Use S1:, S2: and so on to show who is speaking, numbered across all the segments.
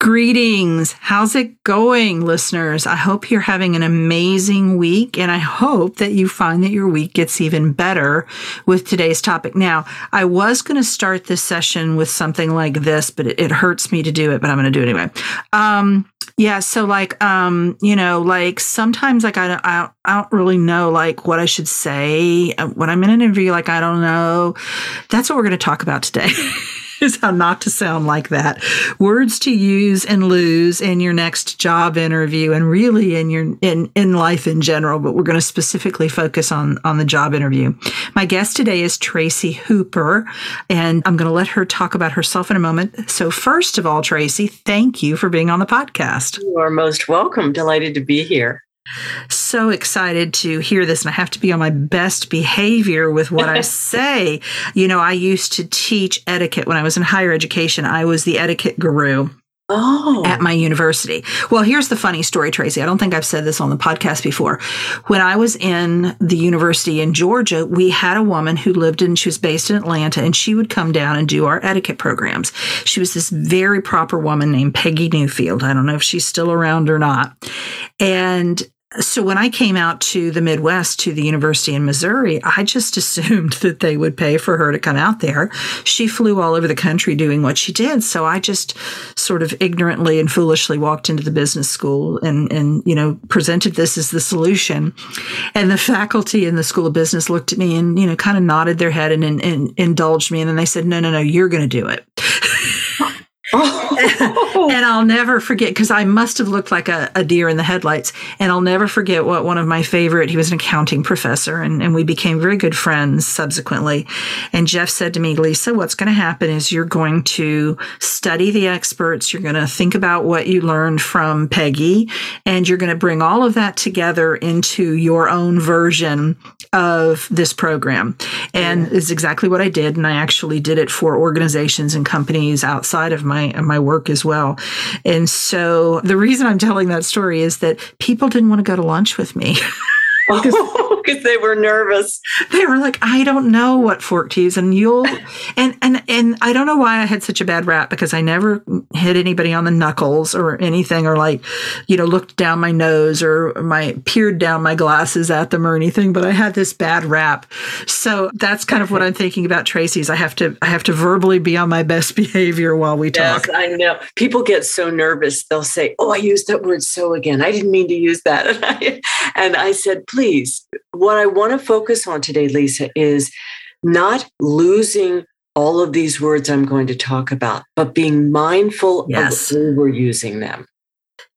S1: Greetings. How's it going, listeners? I hope you're having an amazing week, and I hope that you find that your week gets even better with today's topic. Now, I was going to start this session with something like this, but it, it hurts me to do it, but I'm going to do it anyway. Um, yeah, so like um, you know, like sometimes like I don't, I don't, I don't really know like what I should say uh, when I'm in an interview like I don't know. That's what we're going to talk about today. how not to sound like that. Words to use and lose in your next job interview and really in your in in life in general, but we're going to specifically focus on on the job interview. My guest today is Tracy Hooper, and I'm going to let her talk about herself in a moment. So first of all, Tracy, thank you for being on the podcast.
S2: You are most welcome. Delighted to be here.
S1: So excited to hear this, and I have to be on my best behavior with what I say. You know, I used to teach etiquette when I was in higher education. I was the etiquette guru.
S2: Oh.
S1: At my university. Well, here's the funny story, Tracy. I don't think I've said this on the podcast before. When I was in the university in Georgia, we had a woman who lived in, she was based in Atlanta, and she would come down and do our etiquette programs. She was this very proper woman named Peggy Newfield. I don't know if she's still around or not. And so when I came out to the Midwest to the university in Missouri, I just assumed that they would pay for her to come out there. She flew all over the country doing what she did. So I just sort of ignorantly and foolishly walked into the business school and, and, you know, presented this as the solution. And the faculty in the School of Business looked at me and, you know, kind of nodded their head and, and, and indulged me. And then they said, no, no, no, you're going to do it. Oh. And I'll never forget because I must have looked like a, a, deer in the headlights. And I'll never forget what one of my favorite, he was an accounting professor, and, and we became very good friends subsequently. And Jeff said to me, Lesa, what's going to happen is you're going to study the experts, you're going to think about what you learned from Peggy, and you're going to bring all of that together into your own version of this program. And is exactly what I did. And I actually did it for organizations and companies outside of my my work as well. And so the reason I'm telling that story is that people didn't want to go to lunch with me.
S2: because they were nervous.
S1: They were like, I don't know what fork to use, and you'll, and and and I don't know why I had such a bad rap because I never hit anybody on the knuckles or anything, or like, you know, looked down my nose or my peered down my glasses at them or anything. But I had this bad rap, so that's kind of what I'm thinking about Tracy's. I have to I have to verbally be on my best behavior while we talk.
S2: Yes, I know. People get so nervous; they'll say, "Oh, I used that word so again. I didn't mean to use that," and I, and I said, "Please." what I want to focus on today, Lesa, is not losing all of these words I'm going to talk about, but being mindful yes. of who we're using them.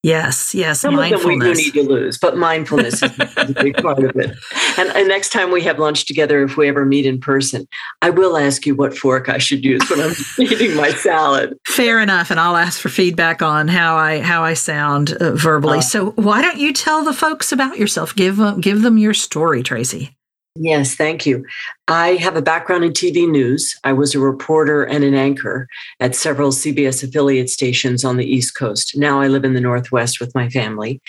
S1: Yes, yes.
S2: Some of them we do need to lose, but mindfulness is a big part of it. And, and, next time we have lunch together, if we ever meet in person, I will ask you what fork I should use when I'm eating my salad.
S1: Fair enough, and I'll ask for feedback on how I how I sound uh, verbally. Uh, so why don't you tell the folks about yourself? Give uh, give them your story, Tracy.
S2: Yes, thank you. I have a background in TV news. I was a reporter and an anchor at several CBS affiliate stations on the East Coast. Now I live in the Northwest with my family,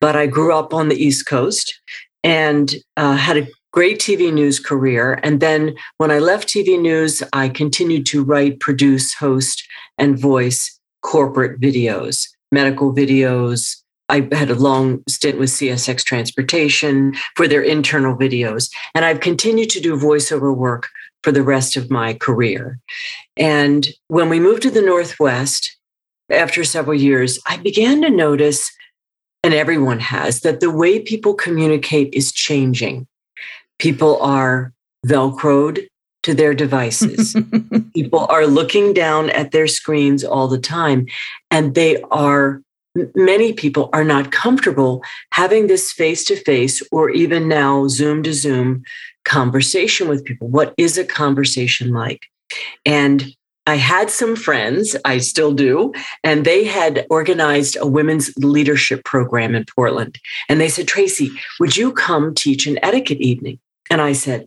S2: but I grew up on the East Coast and uh, had a great TV news career. And then when I left TV news, I continued to write, produce, host, and voice corporate videos, medical videos, I had a long stint with CSX Transportation for their internal videos. And I've continued to do voiceover work for the rest of my career. And when we moved to the Northwest, after several years, I began to notice, and everyone has, that the way people communicate is changing. People are Velcroed to their devices. people are looking down at their screens all the time, and they are, many people are not comfortable having this face to face or even now Zoom to Zoom conversation with people. What is a conversation like? And I had some friends, I still do, and they had organized a women's leadership program in Portland. And they said, Tracy, would you come teach an etiquette evening? And I said,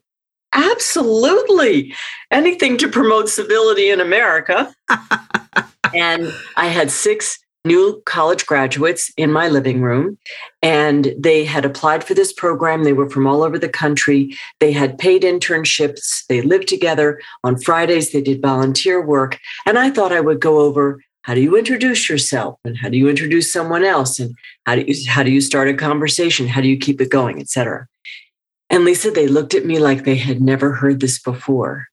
S2: Absolutely. Anything to promote civility in America. and I had six new college graduates in my living room and they had applied for this program. They were from all over the country. They had paid internships. They lived together. On fridays they did volunteer work. And i thought i would go over how do you introduce yourself? And how do you introduce someone else? And how do you how do you start a conversation? How do you keep it going? Etc and Lisa, they looked at me like they had never heard this before.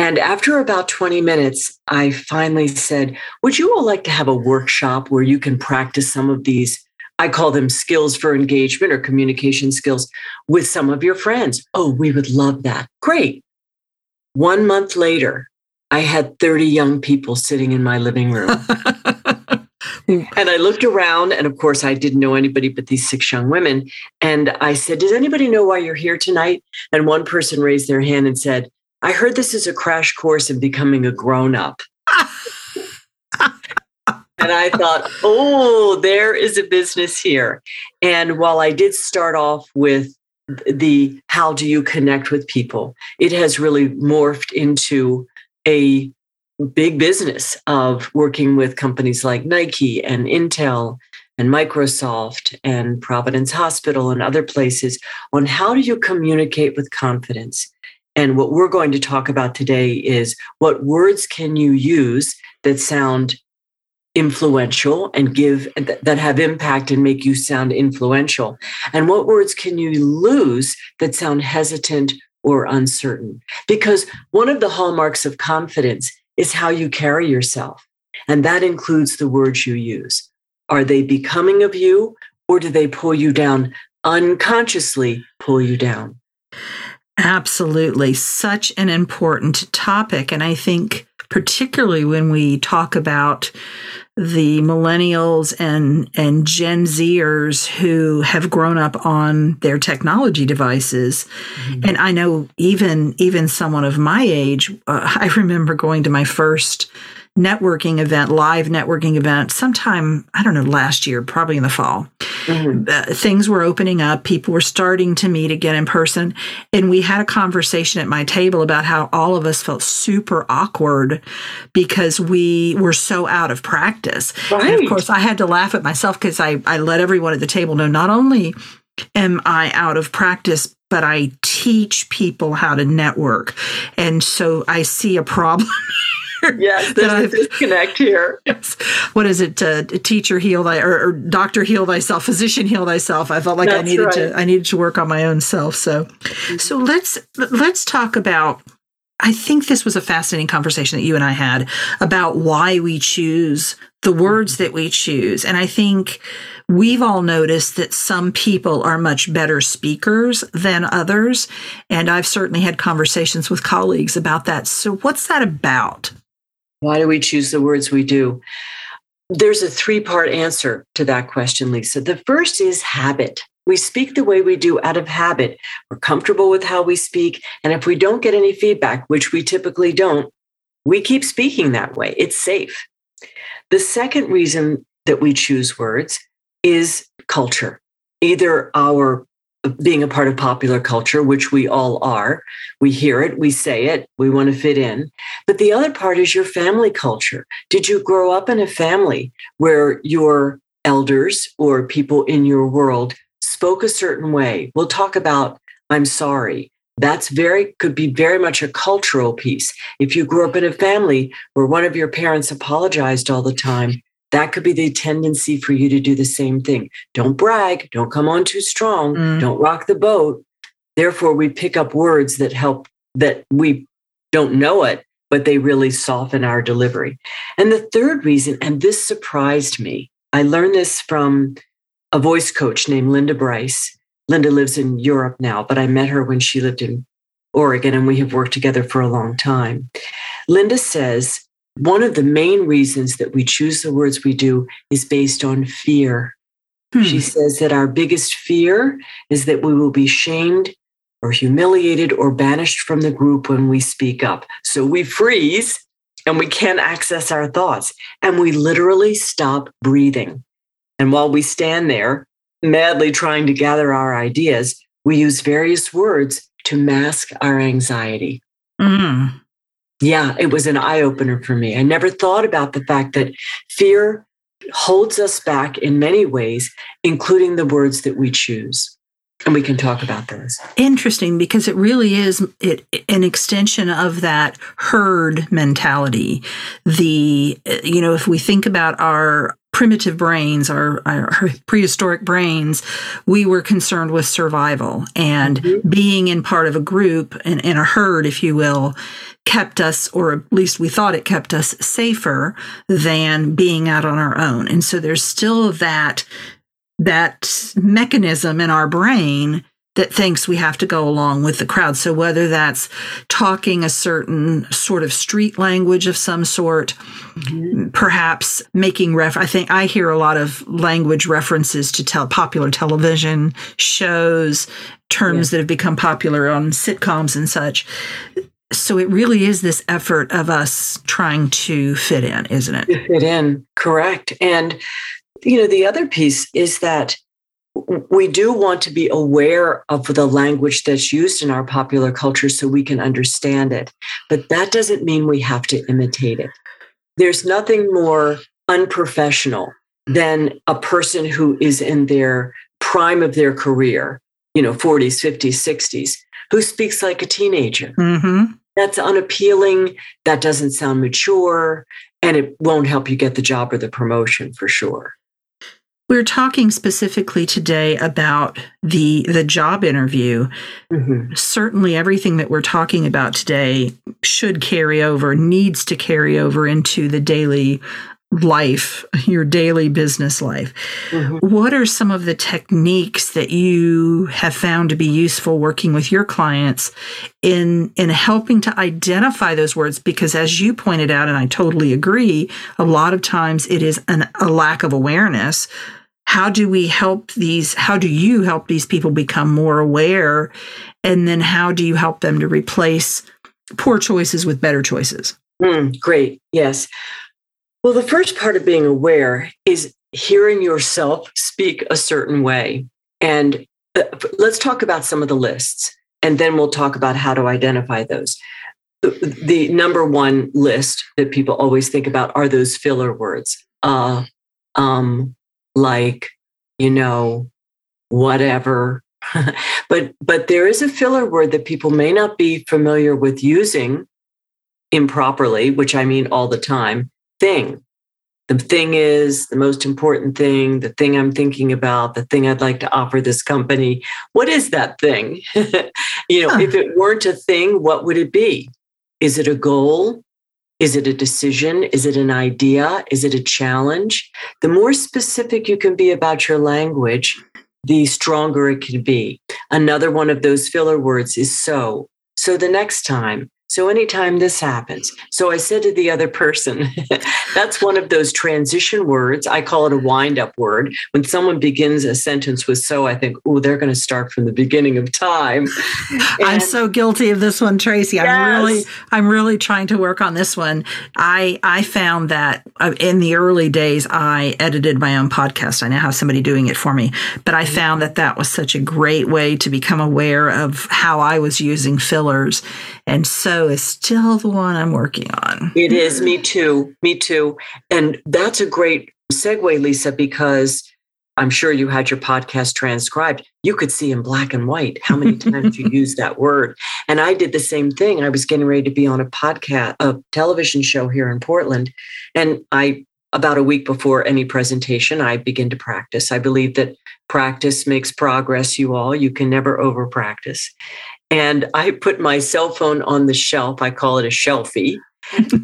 S2: And after about 20 minutes, I finally said, Would you all like to have a workshop where you can practice some of these? I call them skills for engagement or communication skills with some of your friends. Oh, we would love that. Great. One month later, I had 30 young people sitting in my living room. and I looked around, and of course, I didn't know anybody but these six young women. And I said, Does anybody know why you're here tonight? And one person raised their hand and said, I heard this is a crash course in becoming a grown up. and I thought, oh, there is a business here. And while I did start off with the how do you connect with people, it has really morphed into a big business of working with companies like Nike and Intel and Microsoft and Providence Hospital and other places on how do you communicate with confidence. And what we're going to talk about today is what words can you use that sound influential and give that have impact and make you sound influential and what words can you lose that sound hesitant or uncertain because one of the hallmarks of confidence is how you carry yourself. And that includes the words you use. Are they becoming of you or do they pull you down unconsciously, pull you down?
S1: Absolutely. Such an important topic. And I think, particularly when we talk about the millennials and, and Gen Zers who have grown up on their technology devices. Mm-hmm. And I know even, even someone of my age, uh, I remember going to my first networking event, live networking event, sometime, I don't know, last year, probably in the fall. Mm-hmm. Uh, things were opening up. People were starting to meet again in person. And we had a conversation at my table about how all of us felt super awkward because we were so out of practice. Right. And of course, I had to laugh at myself because I, I let everyone at the table know not only am I out of practice, but I teach people how to network. And so I see a problem
S2: yes, there's a disconnect here. Yes.
S1: What is it? Uh, teacher heal thy or, or, doctor heal thyself, physician heal thyself. I felt like That's I needed right. to I needed to work on my own self. So, mm-hmm. so let's let's talk about. I think this was a fascinating conversation that you and I had about why we choose the words that we choose, and I think we've all noticed that some people are much better speakers than others. And I've certainly had conversations with colleagues about that. So, what's that about?
S2: Why do we choose the words we do? There's a three part answer to that question, Lesa. The first is habit. We speak the way we do out of habit. We're comfortable with how we speak. And if we don't get any feedback, which we typically don't, we keep speaking that way. It's safe. The second reason that we choose words is culture. Either our being a part of popular culture, which we all are. We hear it, we say it, we want to fit in. But the other part is your family culture. Did you grow up in a family where your elders or people in your world spoke a certain way? We'll talk about I'm sorry. That's very could be very much a cultural piece. If you grew up in a family where one of your parents apologized all the time, that could be the tendency for you to do the same thing. Don't brag, don't come on too strong, mm. don't rock the boat. Therefore, we pick up words that help that we don't know it, but they really soften our delivery. And the third reason, and this surprised me, I learned this from a voice coach named Linda Bryce. Linda lives in Europe now, but I met her when she lived in Oregon, and we have worked together for a long time. Linda says one of the main reasons that we choose the words we do is based on fear. Hmm. She says that our biggest fear is that we will be shamed or humiliated or banished from the group when we speak up. So we freeze and we can't access our thoughts and we literally stop breathing. And while we stand there, madly trying to gather our ideas, we use various words to mask our anxiety. Mm. Yeah, it was an eye opener for me. I never thought about the fact that fear holds us back in many ways, including the words that we choose. And we can talk about those.
S1: Interesting, because it really is it, an extension of that herd mentality. The, you know, if we think about our primitive brains, our, our, prehistoric brains, we were concerned with survival and mm-hmm. being in part of a group in, in a herd, if you will, kept us, or at least we thought it kept us safer than being out on our own. And so there's still that that mechanism in our brain that thinks we have to go along with the crowd. So whether that's talking a certain sort of street language of some sort, mm-hmm. perhaps making ref I think I hear a lot of language references to tell popular television shows, terms that have become popular on sitcoms and such. So it really is this effort of us trying to fit in, isn't it?
S2: fit in, correct. And you know, the other piece is that we do want to be aware of the language that's used in our popular culture so we can understand it. But that doesn't mean we have to imitate it. There's nothing more unprofessional than a person who is in their prime of their career, you know, 40s, 50s, 60s, who speaks like a teenager. Mm-hmm. That's unappealing. That doesn't sound mature, and it won't help you get the job or the promotion for sure.
S1: We're talking specifically today about the the job interview. Mm-hmm. Certainly, everything that we're talking about today should carry over, needs to carry over into the daily life, your daily business life. Mm-hmm. What are some of the techniques that you have found to be useful working with your clients in in helping to identify those words? Because as you pointed out and I totally agree, a lot of times it is an, a lack of awareness. How do we help these how do you help these people become more aware? And then how do you help them to replace poor choices with better choices?
S2: Mm, great. Yes well the first part of being aware is hearing yourself speak a certain way. And uh, let's talk about some of the lists and then we'll talk about how to identify those. The, the number one list that people always think about are those filler words. Uh um like, you know, whatever. but but there is a filler word that people may not be familiar with using improperly, which I mean all the time, thing. The thing is the most important thing, the thing I'm thinking about, the thing I'd like to offer this company. What is that thing? you know, huh. if it weren't a thing, what would it be? Is it a goal? Is it a decision? Is it an idea? Is it a challenge? The more specific you can be about your language, the stronger it can be. Another one of those filler words is so. So the next time, so anytime this happens, so I said to the other person, that's one of those transition words. I call it a wind up word. When someone begins a sentence with so, I think, oh, they're going to start from the beginning of time.
S1: And I'm so guilty of this one, Tracy. Yes. I'm really, I'm really trying to work on this one. I, I found that uh, in the early days, I edited my own podcast. I now have somebody doing it for me, but I found that that was such a great way to become aware of how I was using fillers. And so is still the one I'm working on.
S2: It is. Me too. Me too. And that's a great segue, Lesa, because I'm sure you had your podcast transcribed. You could see in black and white how many times you use that word. And I did the same thing. I was getting ready to be on a podcast, a television show here in Portland. And I, about a week before any presentation, I begin to practice. I believe that practice makes progress, you all. You can never over practice. And I put my cell phone on the shelf. I call it a shelfie.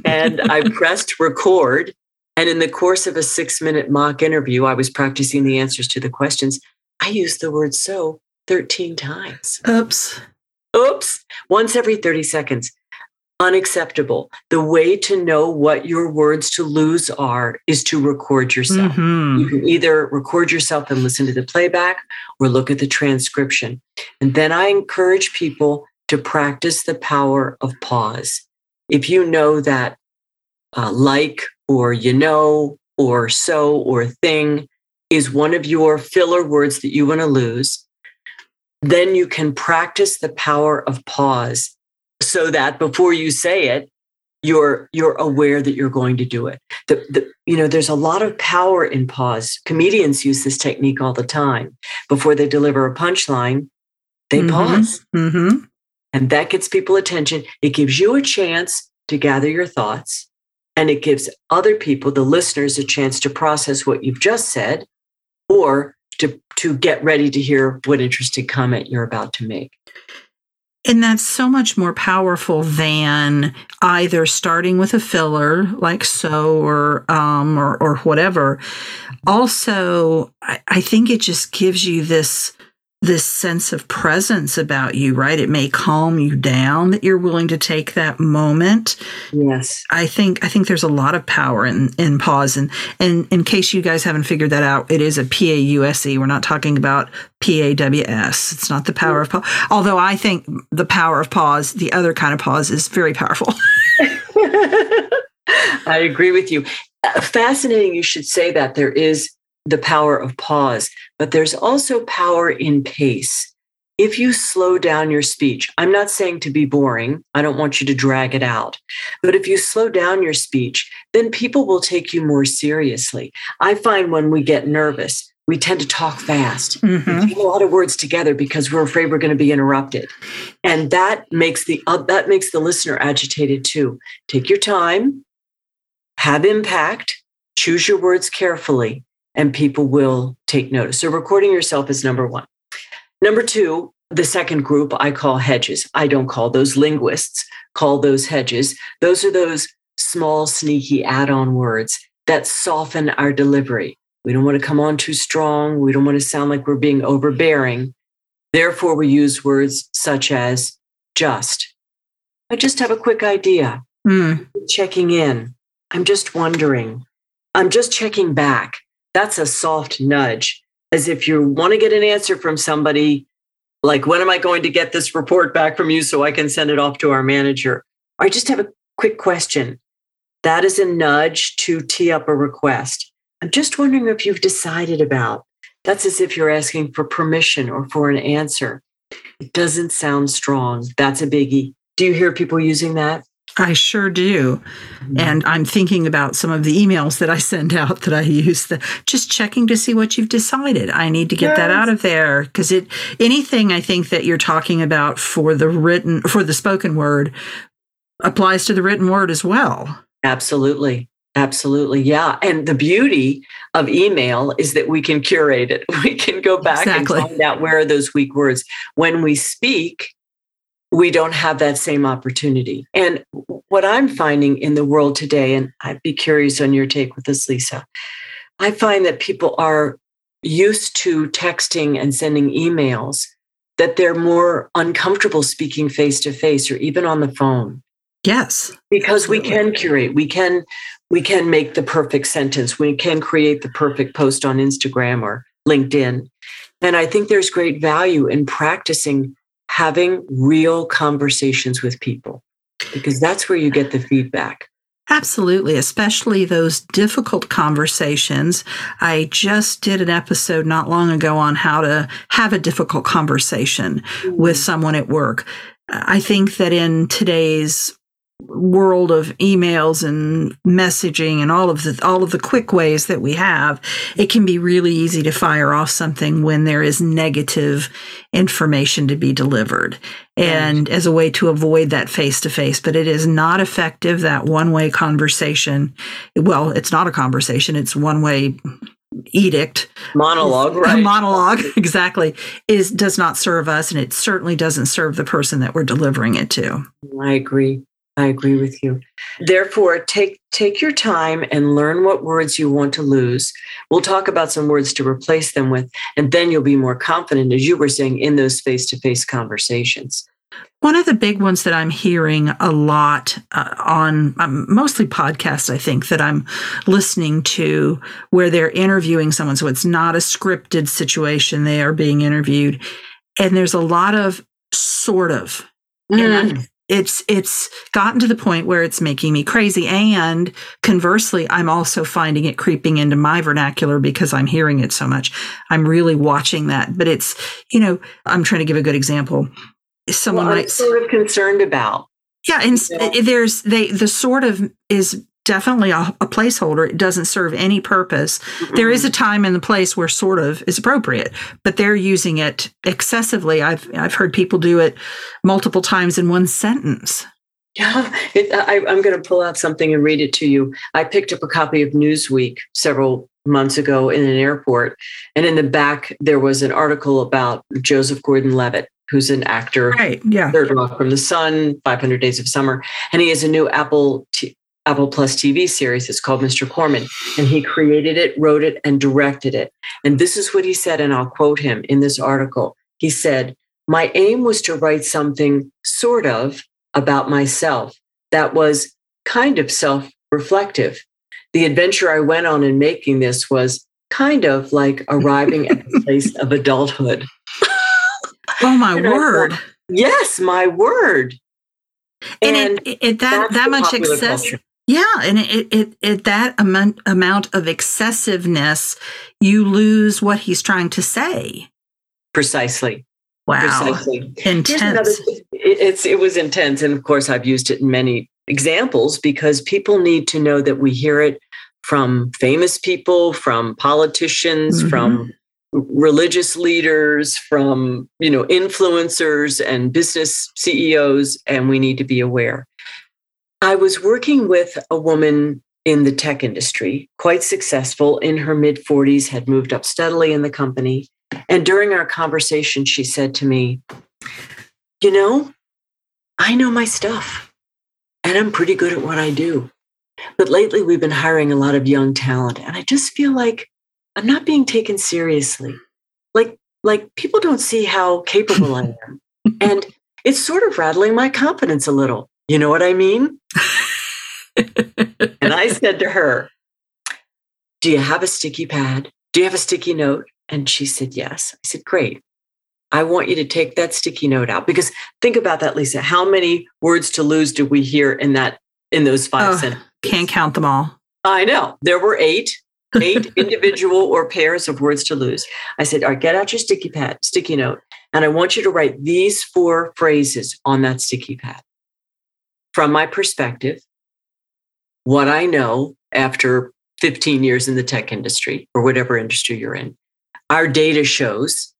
S2: and I pressed record. And in the course of a six minute mock interview, I was practicing the answers to the questions. I used the word so 13 times.
S1: Oops.
S2: Oops, once every 30 seconds. Unacceptable. The way to know what your words to lose are is to record yourself.
S1: Mhm.
S2: You can either record yourself and listen to the playback or look at the transcription. And then I encourage people to practice the power of pause. If you know that uh, like or you know or so or thing is one of your filler words that you want to lose, then you can practice the power of pause so that before you say it, you're you're aware that you're going to do it. The, the, you know, there's a lot of power in pause. Comedians use this technique all the time. Before they deliver a punchline, they
S1: Mhm.
S2: pause.
S1: Mhm.
S2: And that gets people attention. It gives you a chance to gather your thoughts. And it gives other people, the listeners, a chance to process what you've just said or to, to get ready to hear what interesting comment you're about to make.
S1: And that's so much more powerful than either starting with a filler like so or um or or whatever. Also, I, I think it just gives you this this sense of presence about you, right? It may calm you down that you're willing to take that moment.
S2: Yes.
S1: I think I think there's a lot of power in in pause and and in case you guys haven't figured that out, it is a P A U S E. We're not talking about P A W S. It's not the power of pause. Although I think the power of pause, the other kind of pause, is very powerful.
S2: I agree with you. Fascinating you should say that there is the power of pause, but there's also power in pace. If you slow down your speech, I'm not saying to be boring, I don't want you to drag it out, but if you slow down your speech, then people will take you more seriously. I find when we get nervous, we tend to talk fast.
S1: Mhm.
S2: We take a lot of words together because we're afraid we're going to be interrupted, and that makes the uh, that makes the listener agitated too. Take your time, have impact, choose your words carefully, and people will take notice. So, recording yourself is number one. Number two, the second group I call hedges. I don't call those linguists, call those hedges. Those are those small, sneaky add on words that soften our delivery. We don't want to come on too strong. We don't want to sound like we're being overbearing. Therefore, we use words such as just. I just have a quick idea
S1: Mm.
S2: checking in. I'm just wondering. I'm just checking back. That's a soft nudge, as if you want to get an answer from somebody, like, when am I going to get this report back from you so I can send it off to our manager? I just have a quick question. That is a nudge to tee up a request. I'm just wondering if you've decided about. That's as if you're asking for permission or for an answer. It doesn't sound strong. That's a biggie. Do you hear people using that?
S1: I sure do. Mm-hmm. And I'm thinking about some of the emails that I send out that I use, the, just checking to see what you've decided. I need to get that out of there because it anything I think that you're talking about for the written for the spoken word applies to the written word as well.
S2: Absolutely. Absolutely. Yeah. And the beauty of email is that we can curate it. We can go back
S1: Exactly.
S2: and find out where are those weak words. When we speak, we don't have that same opportunity. And what I'm finding in the world today, and I'd be curious on your take with this, Lesa, I find that people are used to texting and sending emails, that they're more uncomfortable speaking face to face or even on the phone.
S1: Yes.
S2: because we can curate. We can we can make the perfect sentence. We can create the perfect post on instagram or linkedin. And i think there's great value in practicing having real conversations with people because that's where you get the feedback
S1: Absolutely, especially those difficult conversations. I just did an episode not long ago on how to have a difficult conversation with mm-hmm. someone at work. I think that in today's world of emails and messaging and all of the all of the quick ways that we have it can be really easy to fire off something when there is negative information to be delivered. And as a way to avoid that face to face but it is not effective that one way conversation. Well it's not a conversation it's one way edict.
S2: Monologue
S1: a
S2: right.
S1: Monologue exactly is does not serve us and it certainly doesn't serve the person that we're delivering it to.
S2: I agree i agree with you therefore take take your time and learn what words you want to lose we'll talk about some words to replace them with and then you'll be more confident as you were saying in those face-to-face conversations
S1: One of the big ones that I'm hearing a lot uh, on um, mostly podcasts, I think, that I'm listening to where they're interviewing someone. So it's not a scripted situation. They are being interviewed. And there's a lot of sort of.
S2: Mm.
S1: And it's it's gotten to the point where it's making me crazy and conversely i'm also finding it creeping into my vernacular because i'm hearing it so much i'm really watching that but it's you know i'm trying to give a good example someone
S2: well, I'm
S1: might
S2: sort of concerned about.
S1: yeah and
S2: Yeah.
S1: there's they the sort of is definitely a, a placeholder. It doesn't serve any purpose. There is a time and the place where sort of is appropriate but they're using it excessively. I've i've heard people do it multiple times in one sentence.
S2: Yeah, it, I, I'm going to pull out something and read it to you. I picked up a copy of Newsweek several months ago in an airport, and in the back there was an article about Joseph Gordon-Levitt, who's an actor.
S1: right yeah.
S2: Third Rock from the Sun, 500 Days of Summer, and he has a new Apple T- Apple Plus TV series. It's called Mr. Corman, and he created it, wrote it, and directed it. And this is what he said, and I'll quote him in this article. He said, "My aim was to write something sort of about myself that was kind of self-reflective. The adventure I went on in making this was kind of like arriving at the place of adulthood."
S1: Oh my
S2: I thought,
S1: word!
S2: Yes, my word.
S1: And,
S2: And,
S1: it, it that that much excess.
S2: culture.
S1: Yeah, and it, it it that amount amount of excessiveness, you lose what he's trying to say.
S2: Precisely.
S1: Wow,
S2: Precisely. Here's another- it- it's it was intense, and of course, I've used it in many examples because people need to know that we hear it from famous people, from politicians,
S1: Mhm.
S2: from religious leaders, from you know influencers and business CEOs, and we need to be aware. I was working with a woman in the tech industry, quite successful in her mid 40s, had moved up steadily in the company. And during our conversation, she said to me, You know, I know my stuff and I'm pretty good at what I do. But lately, we've been hiring a lot of young talent, and I just feel like I'm not being taken seriously. Like, like people don't see how capable I am. And it's sort of rattling my confidence a little. You know what I mean? And I said to her, Do you have a sticky pad? Do you have a sticky note? And she said, Yes. I said, Great. I want you to take that sticky note out because think about that, Lesa. How many words to lose do we hear in that in those five
S1: Oh,
S2: sentences?
S1: Can't count them all.
S2: I know. There were eight, eight individual or pairs of words to lose. I said, All right, get out your sticky pad, sticky note, and I want you to write these four phrases on that sticky pad. From my perspective, what I know after 15 years in the tech industry or whatever industry you're in, our data shows,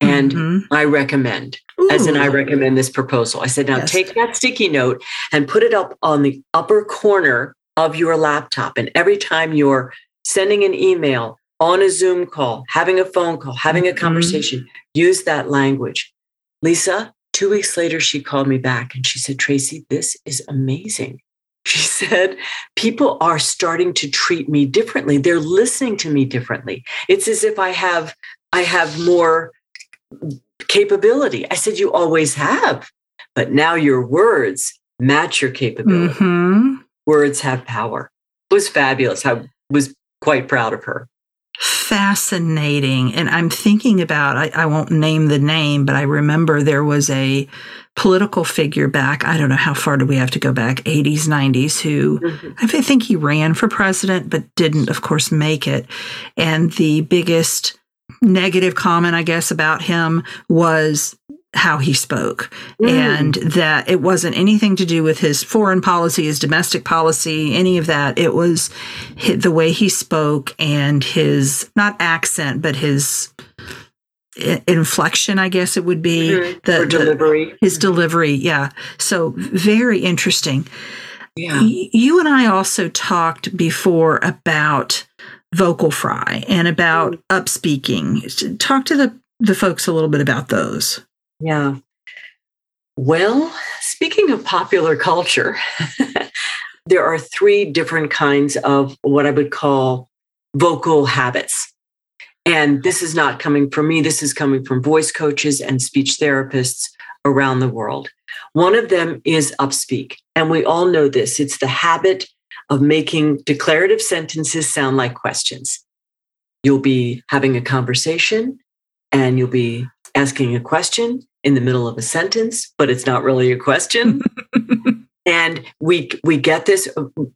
S2: and
S1: Mhm.
S2: I recommend as in I recommend this proposal. I said, now
S1: Yes.
S2: take that sticky note and put it up on the upper corner of your laptop. And every time you're sending an email, on a Zoom call, having a phone call, having a
S1: Mhm.
S2: conversation, use that language. Lesa, two weeks later, she called me back and she said, Tracy, this is amazing. She said, people are starting to treat me differently. They're listening to me differently. It's as if I have, I have more capability. I said, You always have, but now your words match your capability.
S1: Mhm.
S2: Words have power. It was fabulous. I was quite proud of her.
S1: Fascinating. And I'm thinking about, I, I won't name the name, but I remember there was a political figure back, I don't know how far do we have to go back, 80s, 90s, who mm-hmm. I think he ran for president, but didn't, of course, make it. And the biggest negative comment, I guess, about him was how he spoke
S2: Mm.
S1: and that it wasn't anything to do with his foreign policy, his domestic policy, any of that. It was the way he spoke and his, not accent, but his inflection, I guess it would be.
S2: Mhm.
S1: The,
S2: Or
S1: the-
S2: delivery.
S1: his delivery, yeah. So very interesting.
S2: Yeah.
S1: Y- You and I also talked before about vocal fry and about upspeaking. Talk to the, the folks a little bit about those.
S2: Yeah. Well, speaking of popular culture, there are three different kinds of what I would call vocal habits. And this is not coming from me, this is coming from voice coaches and speech therapists around the world. One of them is upspeak. And we all know this it's the habit of making declarative sentences sound like questions. You'll be having a conversation and you'll be asking a question in the middle of a sentence, but it's not really a question. and we we get this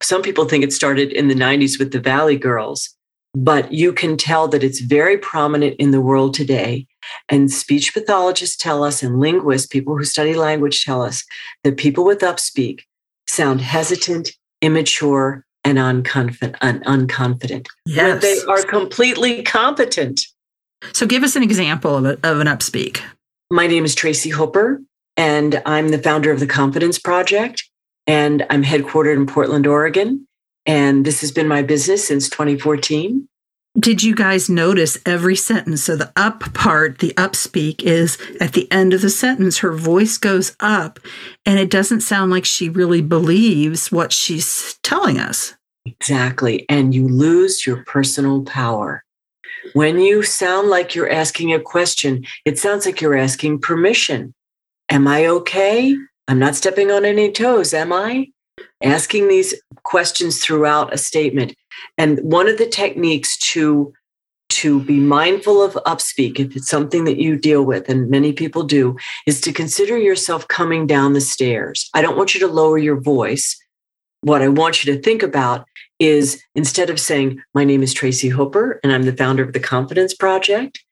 S2: some people think it started in the 90s with the Valley Girls, but you can tell that it's very prominent in the world today. And speech pathologists tell us and linguists, people who study language tell us that people with upspeak sound hesitant, immature, and unconfident, un- unconfident.
S1: Yes.
S2: they are completely competent.
S1: So give us an example of, a, of an upspeak.
S2: My name is Tracy Hooper, and I'm the founder of the Confidence Project, and I'm headquartered in Portland, Oregon. And this has been my business since 2014.
S1: Did you guys notice every sentence? So the up part, the upspeak is at the end of the sentence, her voice goes up and it doesn't sound like she really believes what she's telling us.
S2: Exactly. And you lose your personal power. When you sound like you're asking a question, it sounds like you're asking permission. Am I okay? I'm not stepping on any toes, am I? Asking these questions throughout a statement. And one of the techniques to to be mindful of upspeak, if it's something that you deal with, and many people do, is to consider yourself coming down the stairs. I don't want you to lower your voice. What I want you to think about is instead of saying, My name is Tracy Hooper, and I'm the founder of the Confidence Project,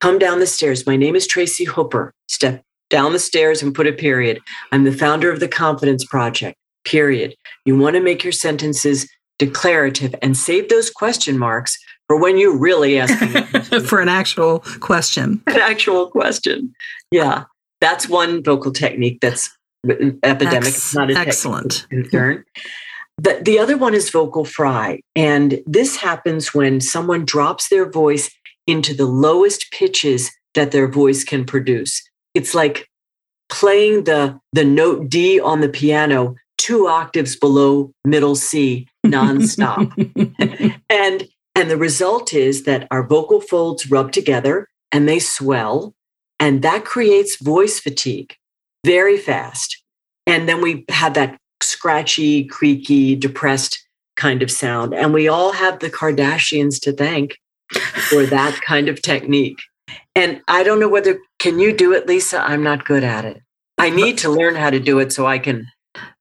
S2: come down the stairs. My name is Tracy Hooper. Step down the stairs and put a period. I'm the founder of the Confidence Project, period. You want to make your sentences declarative and save those question marks for when you really asking
S1: for an actual question.
S2: An actual question. Yeah. That's one vocal technique that's uh, epidemic. Ex- not a
S1: excellent
S2: concern. The, the other one is vocal fry. And this happens when someone drops their voice into the lowest pitches that their voice can produce. It's like playing the, the note D on the piano two octaves below middle C nonstop. and and the result is that our vocal folds rub together and they swell and that creates voice fatigue very fast. And then we have that scratchy, creaky, depressed kind of sound. And we all have the Kardashians to thank for that kind of technique. And I don't know whether can you do it, Lesa? I'm not good at it. I need to learn how to do it so I can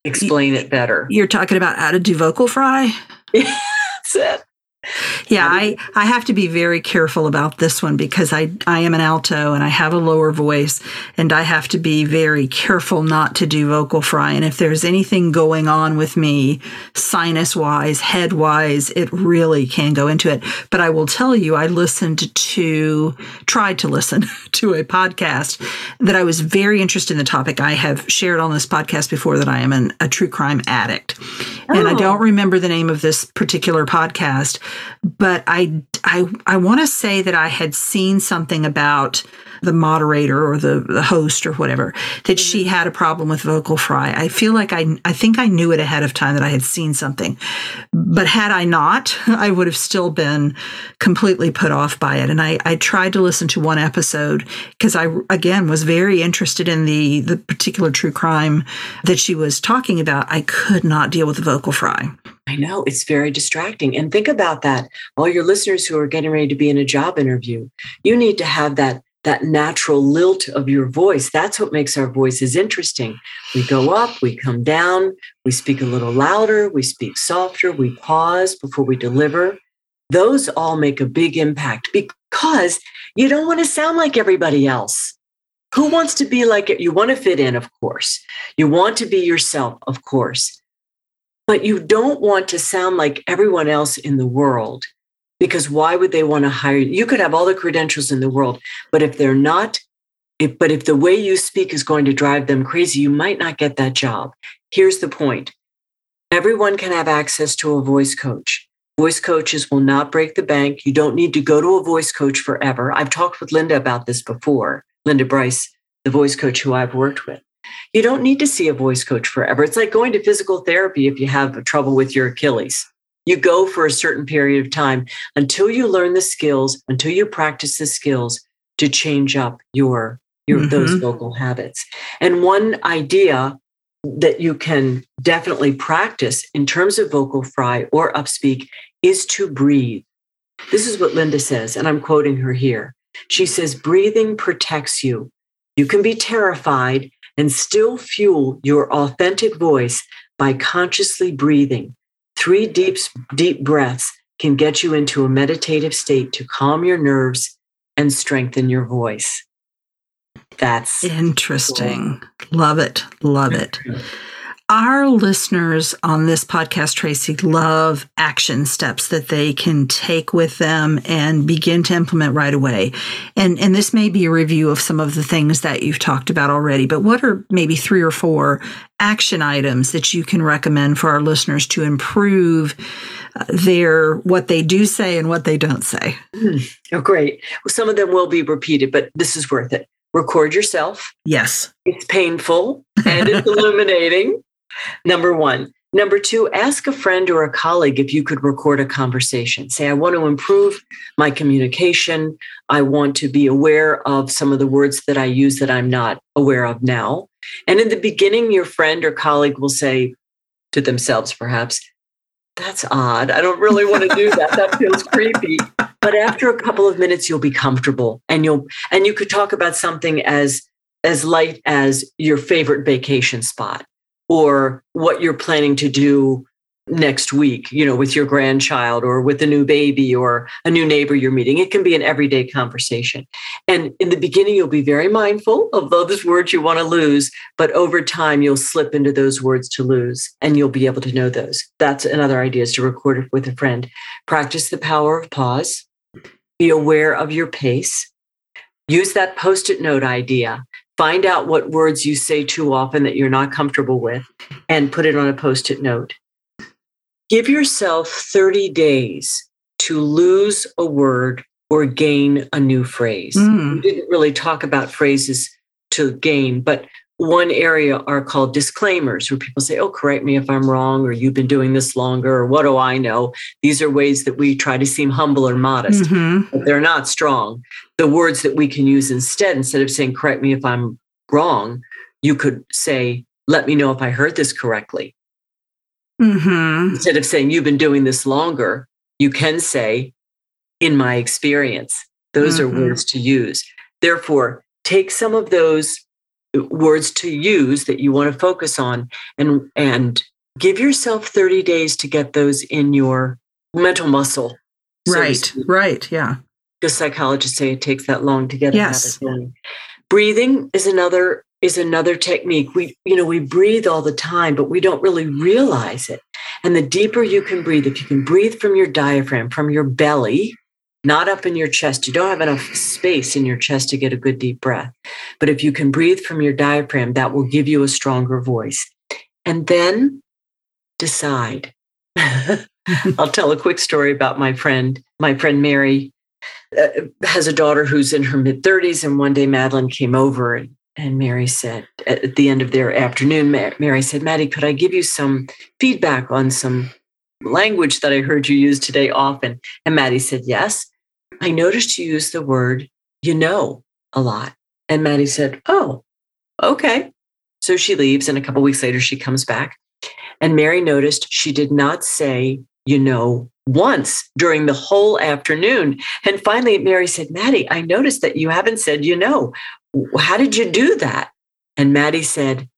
S2: explain it better.
S1: You're talking about how to do vocal fry?
S2: That's it.
S1: Yeah, I, I have to be very careful about this one because I, I am an alto and I have a lower voice and I have to be very careful not to do vocal fry. And if there's anything going on with me, sinus wise, head wise, it really can go into it. But I will tell you, I listened to, tried to listen to a podcast that I was very interested in the topic. I have shared on this podcast before that I am an, a true crime addict. Oh. And I oh. don't remember the name of this particular podcast but I I I want to say that I had seen something about the moderator or the, the host or whatever that she mm-hmm. had a problem with vocal fry. I feel like I I think I knew it ahead of time that I had seen something. But had I not, I would have still been completely put off by it. And I, I tried to listen to one episode because I again was very interested in the the particular true crime that she was talking about. I could not deal with the vocal fry.
S2: I know it's very distracting. And think about that. All your listeners who are getting ready to be in a job interview, you need to have that that natural lilt of your voice. That's what makes our voices interesting. We go up, we come down, we speak a little louder, we speak softer, we pause before we deliver. Those all make a big impact because you don't want to sound like everybody else. Who wants to be like it? You want to fit in, of course. You want to be yourself, of course. But you don't want to sound like everyone else in the world because why would they want to hire you? You could have all the credentials in the world, but if they're not, if, but if the way you speak is going to drive them crazy, you might not get that job. Here's the point everyone can have access to a voice coach. Voice coaches will not break the bank. You don't need to go to a voice coach forever. I've talked with Linda about this before, Linda Bryce, the voice coach who I've worked with. You don't need to see a voice coach forever. It's like going to physical therapy if you have trouble with your Achilles. You go for a certain period of time until you learn the skills, until you practice the skills to change up your your mm-hmm. those vocal habits. And one idea that you can definitely practice in terms of vocal fry or upspeak is to breathe. This is what Linda says, and I'm quoting her here. She says, breathing protects you. You can be terrified and still fuel your authentic voice by consciously breathing. Three deep, deep breaths can get you into a meditative state to calm your nerves and strengthen your voice. That's
S1: interesting. Cool. Love it. Love it. Our listeners on this podcast, Tracy, love action steps that they can take with them and begin to implement right away. And, and this may be a review of some of the things that you've talked about already, but what are maybe three or four action items that you can recommend for our listeners to improve uh, their what they do say and what they don't say?
S2: Mm. Oh, great. Well, some of them will be repeated, but this is worth it. Record yourself.
S1: Yes.
S2: It's painful and it's illuminating. Number one. Number two, ask a friend or a colleague if you could record a conversation. Say, I want to improve my communication. I want to be aware of some of the words that I use that I'm not aware of now. And in the beginning, your friend or colleague will say to themselves, perhaps, that's odd. I don't really want to do that. That feels creepy. But after a couple of minutes, you'll be comfortable and you'll, and you could talk about something as, as light as your favorite vacation spot or what you're planning to do next week, you know, with your grandchild or with a new baby or a new neighbor you're meeting. It can be an everyday conversation. And in the beginning, you'll be very mindful of those words you want to lose, but over time, you'll slip into those words to lose and you'll be able to know those. That's another idea is to record it with a friend. Practice the power of pause. Be aware of your pace. Use that post it note idea find out what words you say too often that you're not comfortable with and put it on a post it note. Give yourself 30 days to lose a word or gain a new phrase. Mm. We didn't really talk about phrases to gain, but one area are called disclaimers where people say, Oh, correct me if I'm wrong, or you've been doing this longer, or what do I know? These are ways that we try to seem humble or modest, mm-hmm. but they're not strong. The words that we can use instead, instead of saying, Correct me if I'm wrong, you could say, Let me know if I heard this correctly. Mm-hmm. Instead of saying, You've been doing this longer, you can say, In my experience. Those mm-hmm. are words to use. Therefore, take some of those words to use that you want to focus on and and give yourself 30 days to get those in your mental muscle
S1: so right right yeah
S2: because psychologists say it takes that long to get yes. breathing is another is another technique we you know we breathe all the time but we don't really realize it and the deeper you can breathe if you can breathe from your diaphragm from your belly not up in your chest. You don't have enough space in your chest to get a good deep breath. But if you can breathe from your diaphragm, that will give you a stronger voice. And then decide. I'll tell a quick story about my friend. My friend Mary uh, has a daughter who's in her mid 30s. And one day Madeline came over and, and Mary said, at the end of their afternoon, Mary said, Maddie, could I give you some feedback on some language that I heard you use today often? And Maddie said, Yes. I noticed you use the word you know a lot. And Maddie said, Oh, okay. So she leaves, and a couple weeks later, she comes back. And Mary noticed she did not say, you know, once during the whole afternoon. And finally, Mary said, Maddie, I noticed that you haven't said, you know. How did you do that? And Maddie said,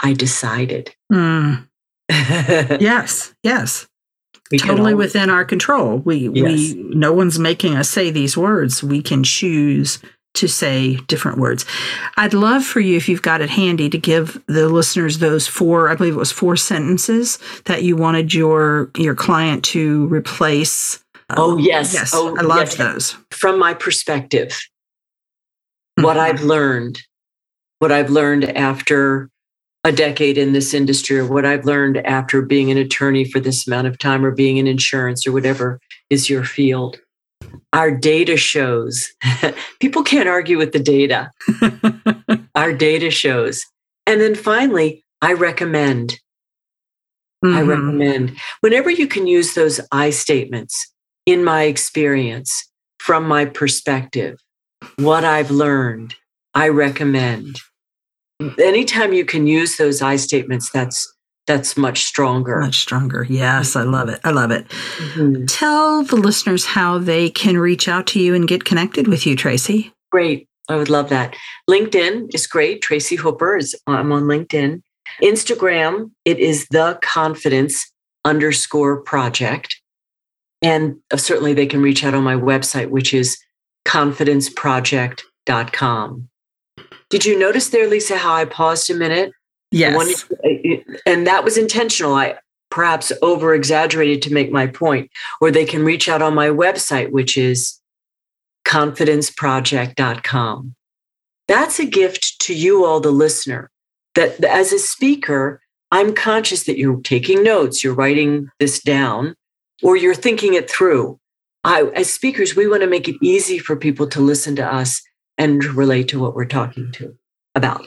S2: I decided. Mm.
S1: yes, yes we totally within our control. We yes. we no one's making us say these words. We can choose to say different words. I'd love for you if you've got it handy to give the listeners those four, I believe it was four sentences that you wanted your your client to replace.
S2: Oh yes.
S1: Yes.
S2: Oh,
S1: I loved yes. those.
S2: From my perspective, mm-hmm. what I've learned, what I've learned after a decade in this industry or what I've learned after being an attorney for this amount of time or being in insurance or whatever is your field. Our data shows, people can't argue with the data. Our data shows. And then finally, I recommend. Mm-hmm. I recommend. Whenever you can use those I statements, in my experience, from my perspective, what I've learned, I recommend. Anytime you can use those I statements, that's that's much stronger.
S1: Much stronger. Yes, I love it. I love it. Mm-hmm. Tell the listeners how they can reach out to you and get connected with you, Tracy.
S2: Great. I would love that. LinkedIn is great. Tracy Hooper is I'm on LinkedIn. Instagram, it is the confidence underscore project. And certainly they can reach out on my website, which is confidenceproject.com. Did you notice there, Lesa, how I paused a minute?
S1: Yes.
S2: Uh, and that was intentional. I perhaps over exaggerated to make my point. Or they can reach out on my website, which is confidenceproject.com. That's a gift to you, all the listener, that as a speaker, I'm conscious that you're taking notes, you're writing this down, or you're thinking it through. I, as speakers, we want to make it easy for people to listen to us and relate to what we're talking to about.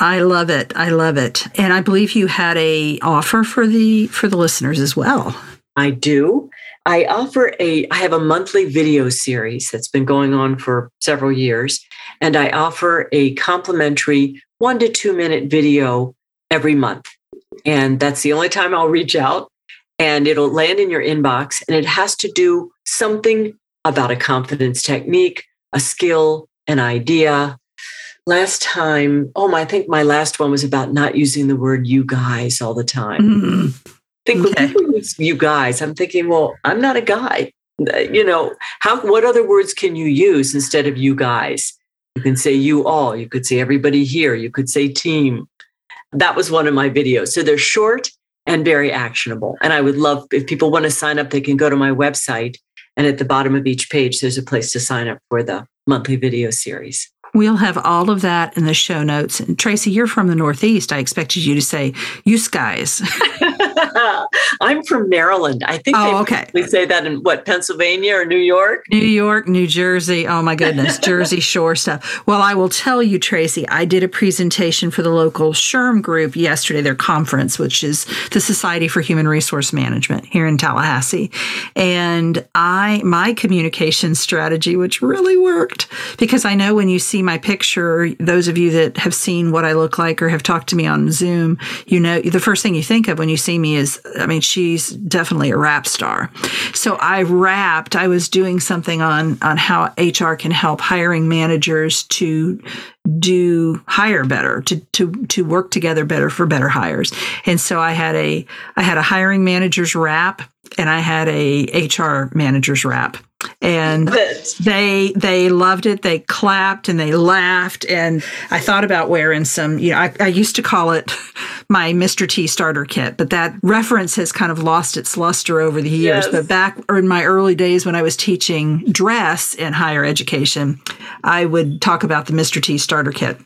S1: I love it. I love it. And I believe you had a offer for the for the listeners as well.
S2: I do. I offer a I have a monthly video series that's been going on for several years and I offer a complimentary 1 to 2 minute video every month. And that's the only time I'll reach out and it'll land in your inbox and it has to do something about a confidence technique, a skill, an idea, last time, oh, my, I think my last one was about not using the word you guys all the time. Mm-hmm. I think okay. you guys, I'm thinking, well, I'm not a guy. You know, how what other words can you use instead of you guys? You can say you all, you could say everybody here, you could say team. That was one of my videos. So they're short and very actionable. And I would love if people want to sign up, they can go to my website. And at the bottom of each page, there's a place to sign up for the monthly video series.
S1: We'll have all of that in the show notes. And Tracy, you're from the Northeast. I expected you to say "you guys."
S2: I'm from Maryland. I think oh, okay. we say that in what Pennsylvania or New York,
S1: New York, New Jersey. Oh my goodness, Jersey Shore stuff. Well, I will tell you, Tracy. I did a presentation for the local SHRM group yesterday, their conference, which is the Society for Human Resource Management here in Tallahassee, and I my communication strategy, which really worked, because I know when you see see my picture, those of you that have seen what I look like or have talked to me on Zoom, you know, the first thing you think of when you see me is, I mean, she's definitely a rap star. So I rapped, I was doing something on, on how HR can help hiring managers to do hire better to to to work together better for better hires and so i had a i had a hiring manager's rap and i had a hr manager's rap and they they loved it. They clapped and they laughed. And i thought about wearing some you know I, I, used to call it my mr t starter kit but that reference has kind of lost its luster over the years. Yes. but back in my early days when i was teaching dress in higher education i would talk about the mr t starter kit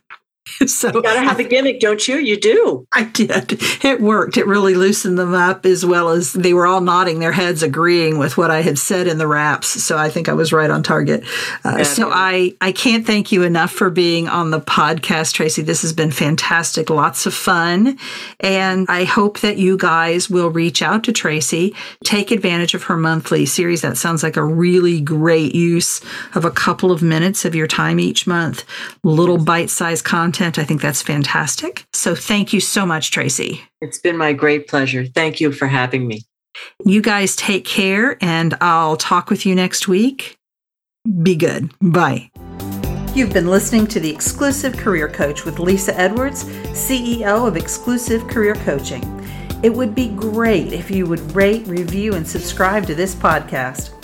S2: so you gotta have a gimmick, don't you? You do.
S1: I did. It worked. It really loosened them up as well as they were all nodding their heads, agreeing with what I had said in the raps. So I think I was right on target. Uh, so I I can't thank you enough for being on the podcast, Tracy. This has been fantastic. Lots of fun, and I hope that you guys will reach out to Tracy, take advantage of her monthly series. That sounds like a really great use of a couple of minutes of your time each month. Little bite-sized content content. I think that's fantastic. So thank you so much, Tracy.
S2: It's been my great pleasure. Thank you for having me.
S1: You guys take care, and I'll talk with you next week. Be good. Bye. You've been listening to the Exclusive Career Coach with Lesa Edwards, CEO of Exclusive Career Coaching. It would be great if you would rate, review, and subscribe to this podcast.